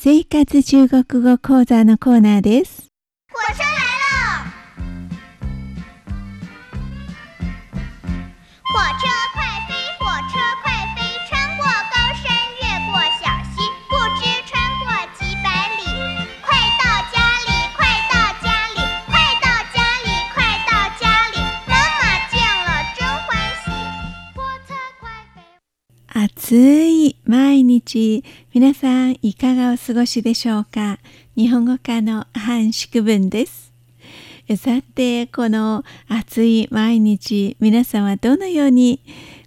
生活中国語講座のコーナーです。火车来了！火车快飞，火车快飞，穿过高山，越过小溪，不知穿过几百里。快到家里，快到家里，快到家里，快到家里，妈妈见了真欢喜。火车快飞。暑い毎 日、皆さんいかがお過ごしでしょうか？日本語科の半宿文です。さて、この暑い毎日、皆さんはどのように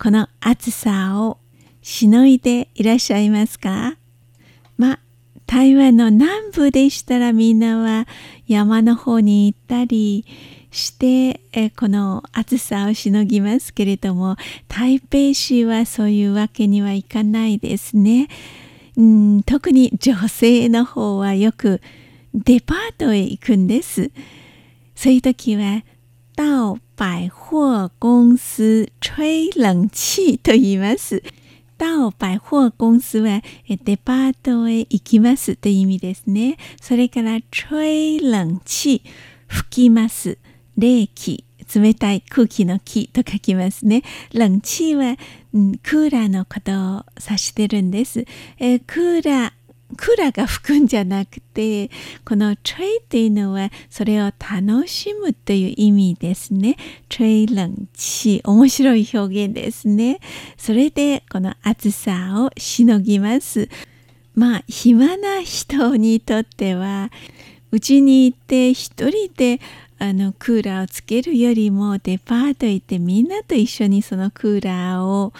この暑さをしのいでいらっしゃいますか？まあ、台湾の南部でしたらみんなは山の方に行ったりしてえこの暑さをしのぎますけれども台北市はそういうわけにはいかないですね。うん特に女性の方はよくデパートへ行くんです。そういう時は到百貨公司吹冷氣と言います。到百貨公司はえデパートへ行きますという意味ですね。それから吹冷氣吹きます。冷気冷たい空気の気と書きますね。冷気は、うんクーラーのことを指してるんです。えークーラークーラーが吹くんじゃなくてこの「トレイ」っていうのはそれを楽しむという意味ですね。トレイ冷気面白い表現ですね。それでこの暑さをしのぎます。まあ暇な人にとってはうちに行って一人であのクーラーをつけるよりもデパート行ってみんなと一緒にそのクーラーを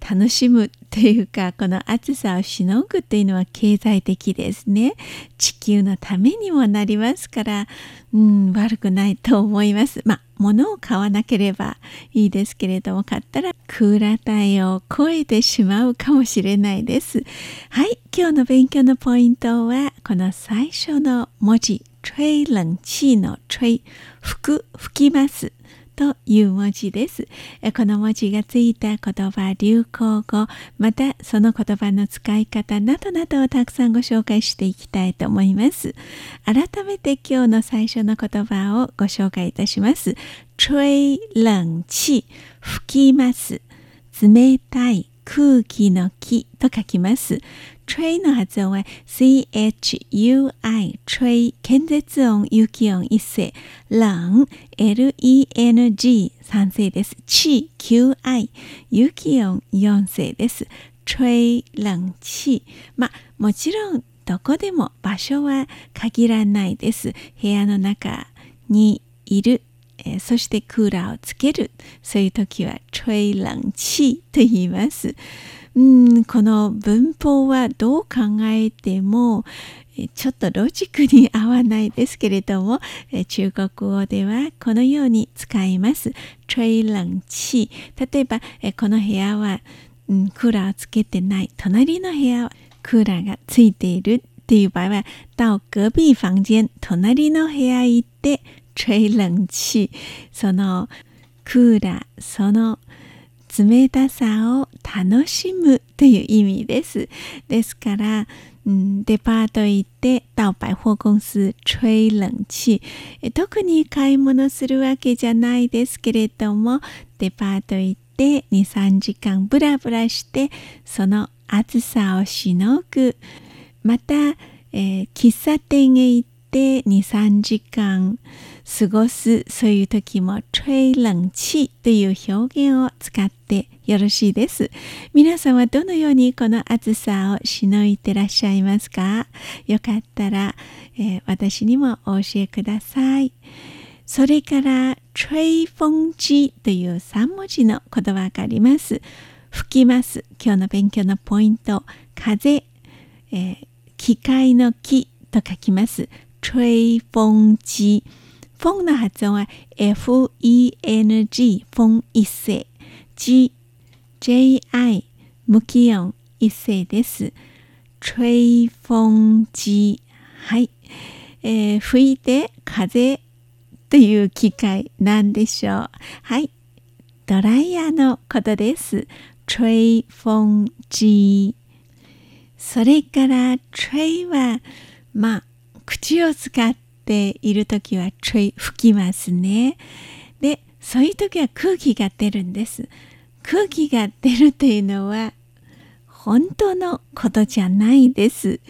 楽しむというかこの暑さをしのぐっていうのは経済的ですね。地球のためにもなりますから、うん、悪くないと思います。まあ物を買わなければいいですけれども買ったらクーラー帯を超えてしまうかもしれないです。はい今日の勉強のポイントはこの最初の文字。吹冷气の吹吹く吹きますという文字です。この文字がついた言葉、流行語、またその言葉の使い方などなどをたくさんご紹介していきたいと思います。改めて今日の最初の言葉をご紹介いたします。吹冷气、吹きます。冷たい空気の気と書きます。吹の発音は CHUI 吹建絶音有機音一声冷 LENG 三声です。气 QI 有機音四声です。吹冷气まあもちろんどこでも場所は限らないです。部屋の中にいるえーそしてクーラーをつける。そういう時は吹冷气と言います。うんこの文法はどう考えてもちょっとロジックに合わないですけれども中国語ではこのように使います。吹冷气例えばこの部屋は、うん、クーラーをつけてない隣の部屋はクーラーがついているっていう場合は到隔壁房間隣の部屋行って吹冷气そのクーラーその冷たさを楽しむという意味です。ですから、うん、デパート行って到百貨公司吹冷氣え特に買い物するわけじゃないですけれどもデパート行って23時間ブラブラしてその暑さをしのぐ。また、えー喫茶店へ行って23時間過ごすそういう時も吹冷氣という表現を使ってよろしいです。皆さんはどのようにこの暑さをしのいてらっしゃいますか？よかったら、えー私にもお教えください。それから吹風機という3文字の言葉があります。吹きます。今日の勉強のポイント。風、えー機械の木と書きます。吹風機風の発音は FENG 風一声 G JI 無気音一声です。吹風機はい、えー吹いて風という機械なんでしょう。はい。ドライヤーのことです。吹風機。それから tray はまあ口を使っている時は吹きますね。でそういう時は空気が出るんです。空気が出るというのは本当のことじゃないです。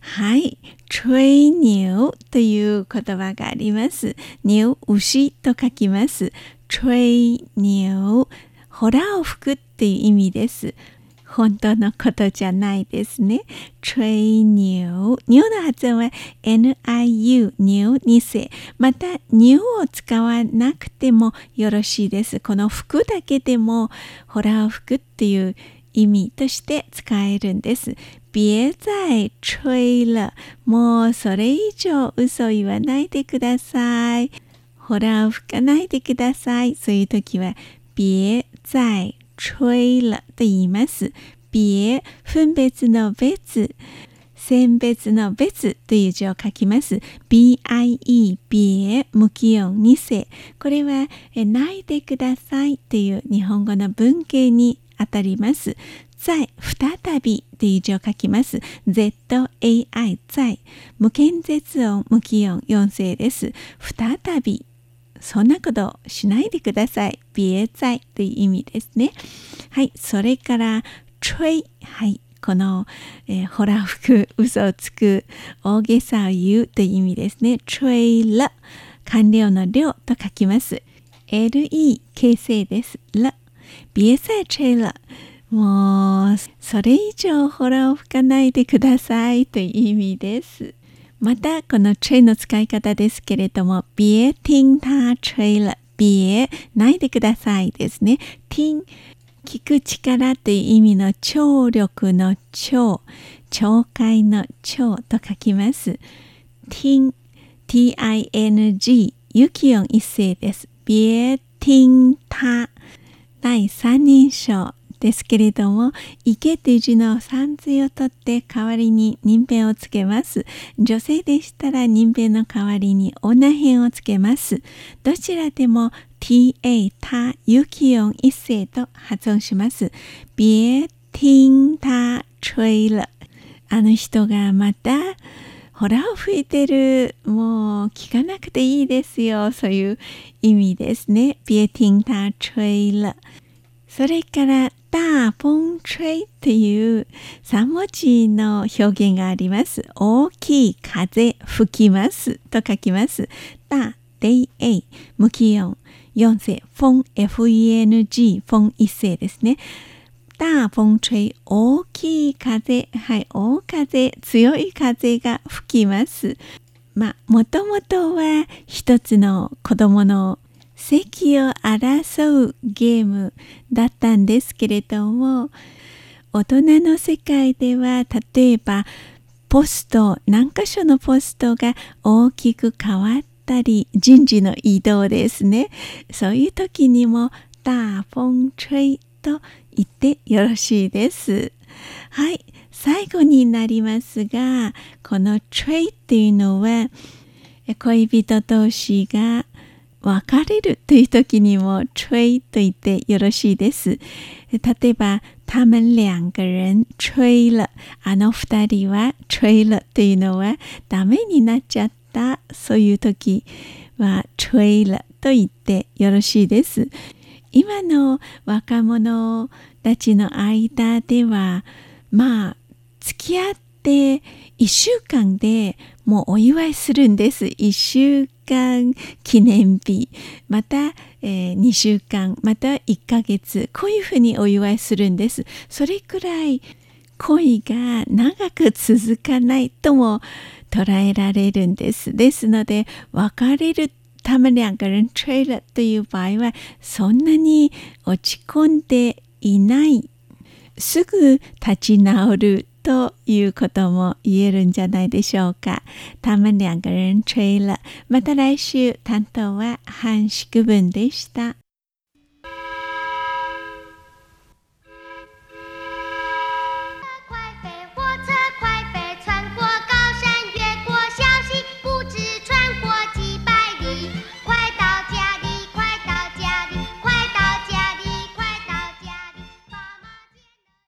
はい。吹牛という言葉があります。牛、牛と書きます。吹牛、ホラーを吹くっていう意味です。本当のことじゃないですね。吹乳。乳の発音は NIU、乳にせ。また、乳を使わなくてもよろしいです。この服だけでも、ホラー服っていう意味として使えるんです。別再吹了。もうそれ以上嘘言わないでください。ホラー吹かないでください。そういう時は、別再吹了と言います。別、分別の別。選別の別という字を書きます。BIE、別、無気音2世。これは、ないでくださいという日本語の文型にあたります。再、再びという字を書きます。ZAI、再。無限絶音、無気音4世です。再び。そんなことしないでください。別在という意味ですね。はい。それから、吹。はい。この、えー、ほら吹く、嘘をつく、大げさを言うという意味ですね。吹了。完了の了と書きます。le 形成です。了。別再吹了。もう、それ以上ほらを吹かないでくださいという意味です。また、この吹の使い方ですけれども、別听他吹了。別、ないでくださいですね。听、聞く力という意味の聴力の聴、聴解の聴と書きます。听、t-i-n-g、ユキオン一世です。別听他、第三人称ですけれども、池という字の三髄を取って代わりに人編をつけます。女性でしたら人編の代わりに女編をつけます。どちらでも ta 他ユキオン一世と発音します。別听他吹了。あの人がまたほらを吹いてる。もう聞かなくていいですよ。そういう意味ですね。別听他吹了。それから大風吹という3文字の表現があります。大きい風吹きますと書きます。大、デイ、無気温。4世、風、F-E-N-G、風一世ですね。大風吹、大きい風、はい、大風、強い風が吹きます。まあ、もともとは一つの子供の席を争うゲームだったんですけれども大人の世界では例えばポスト何箇所のポストが大きく変わったり人事の移動ですね。そういう時にも大風吹と言ってよろしいです。はい。最後になりますがこの trade っていうのは恋人同士が別れるという時にも trade と言ってよろしいです。例えば、他们两个人吹了。あの二人は trade 了というのはダメになっちゃった。そういう時は trade 了と言ってよろしいです。今の若者たちの間では、まあ、付き合って1週間でもうお祝いするんです。1週間間記念日、また、えー、2週間、また1ヶ月、こういうふうにお祝いするんです。それくらい恋が長く続かないとも捉えられるんです。ですので、別れるため两个人吹了という場合は、そんなに落ち込んでいない。すぐ立ち直るということも言えるんじゃないでしょうか。他们两个人吹了。また来週、担当は半宿文でした。